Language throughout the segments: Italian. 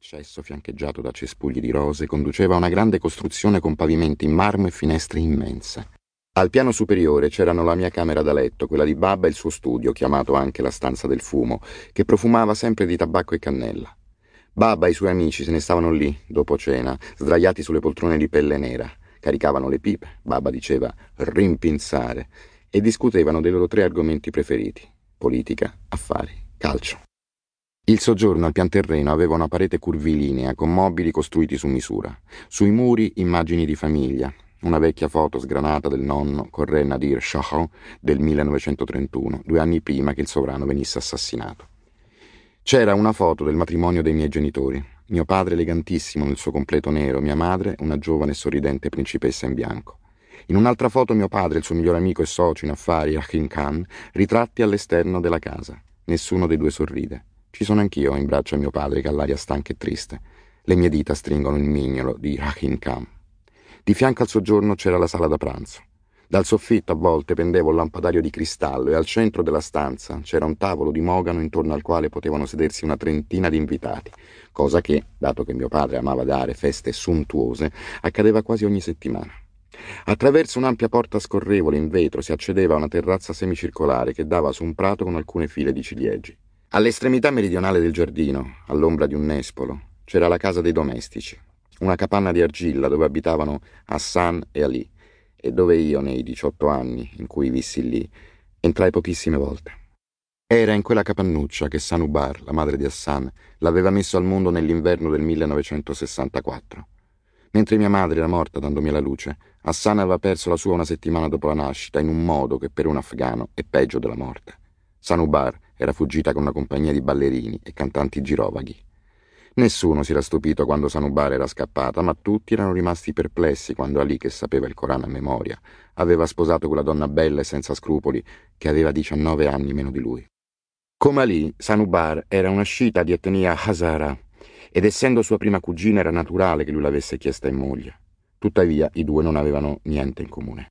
L'accesso, fiancheggiato da cespugli di rose, conduceva a una grande costruzione con pavimenti in marmo e finestre immense. Al piano superiore c'erano la mia camera da letto, quella di Babba e il suo studio, chiamato anche la stanza del fumo, che profumava sempre di tabacco e cannella. Babba e i suoi amici se ne stavano lì, dopo cena, sdraiati sulle poltrone di pelle nera. Caricavano le pipe, Babba diceva rimpinzare, e discutevano dei loro tre argomenti preferiti: politica, affari, calcio. Il soggiorno al pian terreno aveva una parete curvilinea con mobili costruiti su misura. Sui muri immagini di famiglia, una vecchia foto sgranata del nonno con Re Nadir Shah del 1931, due anni prima che il sovrano venisse assassinato. C'era una foto del matrimonio dei miei genitori, mio padre elegantissimo nel suo completo nero, mia madre una giovane e sorridente principessa in bianco. In un'altra foto mio padre, il suo migliore amico e socio in affari, Hakim Khan, ritratti all'esterno della casa. Nessuno dei due sorride. Ci sono anch'io in braccio a mio padre che ha l'aria stanca e triste. Le mie dita stringono il mignolo di Rahim Khan. Di fianco al soggiorno c'era la sala da pranzo. Dal soffitto a volte pendeva un lampadario di cristallo e al centro della stanza c'era un tavolo di mogano intorno al quale potevano sedersi una trentina di invitati, cosa che, dato che mio padre amava dare feste sontuose, accadeva quasi ogni settimana. Attraverso un'ampia porta scorrevole in vetro si accedeva a una terrazza semicircolare che dava su un prato con alcune file di ciliegi. All'estremità meridionale del giardino, all'ombra di un nespolo, c'era la casa dei domestici, una capanna di argilla dove abitavano Hassan e Ali, e dove io, nei 18 anni in cui vissi lì, entrai pochissime volte. Era in quella capannuccia che Sanubar, la madre di Hassan, l'aveva messo al mondo nell'inverno del 1964. Mentre mia madre era morta dandomi la luce, Hassan aveva perso la sua una settimana dopo la nascita in un modo che per un afgano è peggio della morte. Sanubar era fuggita con una compagnia di ballerini e cantanti girovaghi. Nessuno si era stupito quando Sanubar era scappata, ma tutti erano rimasti perplessi quando Ali, che sapeva il Corano a memoria, aveva sposato quella donna bella e senza scrupoli che aveva 19 anni meno di lui. Come Ali, Sanubar era una scita di etnia Hazara ed essendo sua prima cugina era naturale che lui l'avesse chiesta in moglie. Tuttavia i due non avevano niente in comune.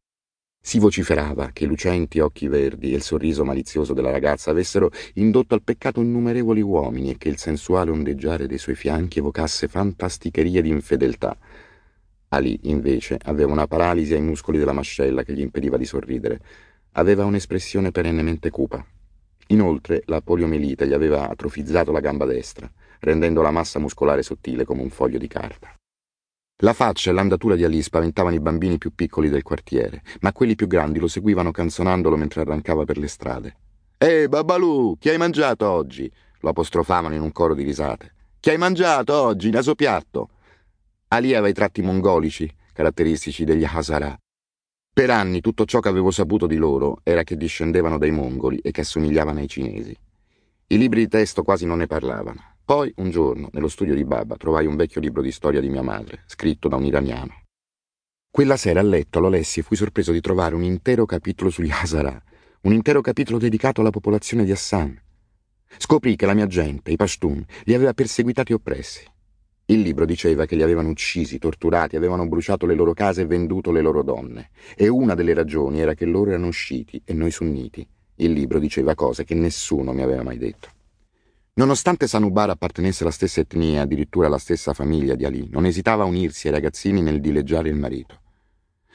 Si vociferava che i lucenti occhi verdi e il sorriso malizioso della ragazza avessero indotto al peccato innumerevoli uomini e che il sensuale ondeggiare dei suoi fianchi evocasse fantasticherie di infedeltà. Ali, invece, aveva una paralisi ai muscoli della mascella che gli impediva di sorridere. Aveva un'espressione perennemente cupa. Inoltre, la poliomelite gli aveva atrofizzato la gamba destra, rendendo la massa muscolare sottile come un foglio di carta. La faccia e l'andatura di Ali spaventavano i bambini più piccoli del quartiere, ma quelli più grandi lo seguivano canzonandolo mentre arrancava per le strade. Ehi, Babalù, chi hai mangiato oggi? lo apostrofavano in un coro di risate. Chi hai mangiato oggi, naso piatto? Ali aveva i tratti mongolici, caratteristici degli Hazara. Per anni tutto ciò che avevo saputo di loro era che discendevano dai mongoli e che assomigliavano ai cinesi. I libri di testo quasi non ne parlavano. Poi, un giorno, nello studio di Baba, trovai un vecchio libro di storia di mia madre, scritto da un iraniano. Quella sera a letto lo lessi e fui sorpreso di trovare un intero capitolo sugli Hazara, un intero capitolo dedicato alla popolazione di Hassan. Scoprì che la mia gente, i Pashtun, li aveva perseguitati e oppressi. Il libro diceva che li avevano uccisi, torturati, avevano bruciato le loro case e venduto le loro donne. E una delle ragioni era che loro erano sciiti e noi sunniti. Il libro diceva cose che nessuno mi aveva mai detto. Nonostante Sanubar appartenesse alla stessa etnia, addirittura alla stessa famiglia di Ali, non esitava a unirsi ai ragazzini nel dileggiare il marito.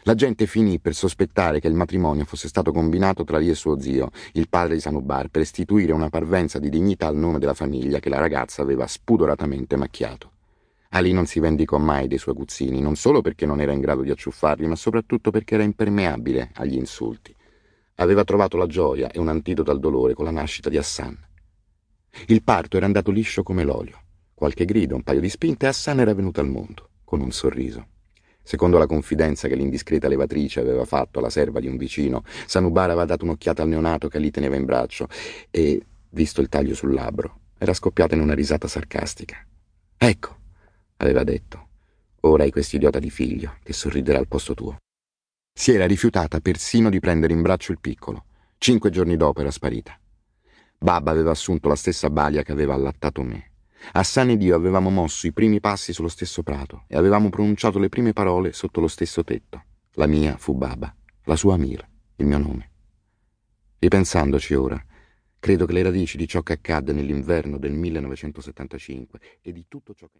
La gente finì per sospettare che il matrimonio fosse stato combinato tra Ali e suo zio, il padre di Sanubar, per istituire una parvenza di dignità al nome della famiglia che la ragazza aveva spudoratamente macchiato. Ali non si vendicò mai dei suoi aguzzini, non solo perché non era in grado di acciuffarli, ma soprattutto perché era impermeabile agli insulti. Aveva trovato la gioia e un antidoto al dolore con la nascita di Hassan. Il parto era andato liscio come l'olio. Qualche grido, un paio di spinte e Hassan era venuto al mondo, con un sorriso. Secondo la confidenza che l'indiscreta levatrice aveva fatto alla serva di un vicino, Sanubar aveva dato un'occhiata al neonato che lì teneva in braccio e, visto il taglio sul labbro, era scoppiata in una risata sarcastica. Ecco, aveva detto, ora hai quest'idiota di figlio che sorriderà al posto tuo. Si era rifiutata persino di prendere in braccio il piccolo. Cinque giorni dopo era sparita. Babba aveva assunto la stessa balia che aveva allattato me. Hassan ed io avevamo mosso i primi passi sullo stesso prato e avevamo pronunciato le prime parole sotto lo stesso tetto. La mia fu Baba, la sua Amir, il mio nome. Ripensandoci ora, credo che le radici di ciò che accadde nell'inverno del 1975 e di tutto ciò che...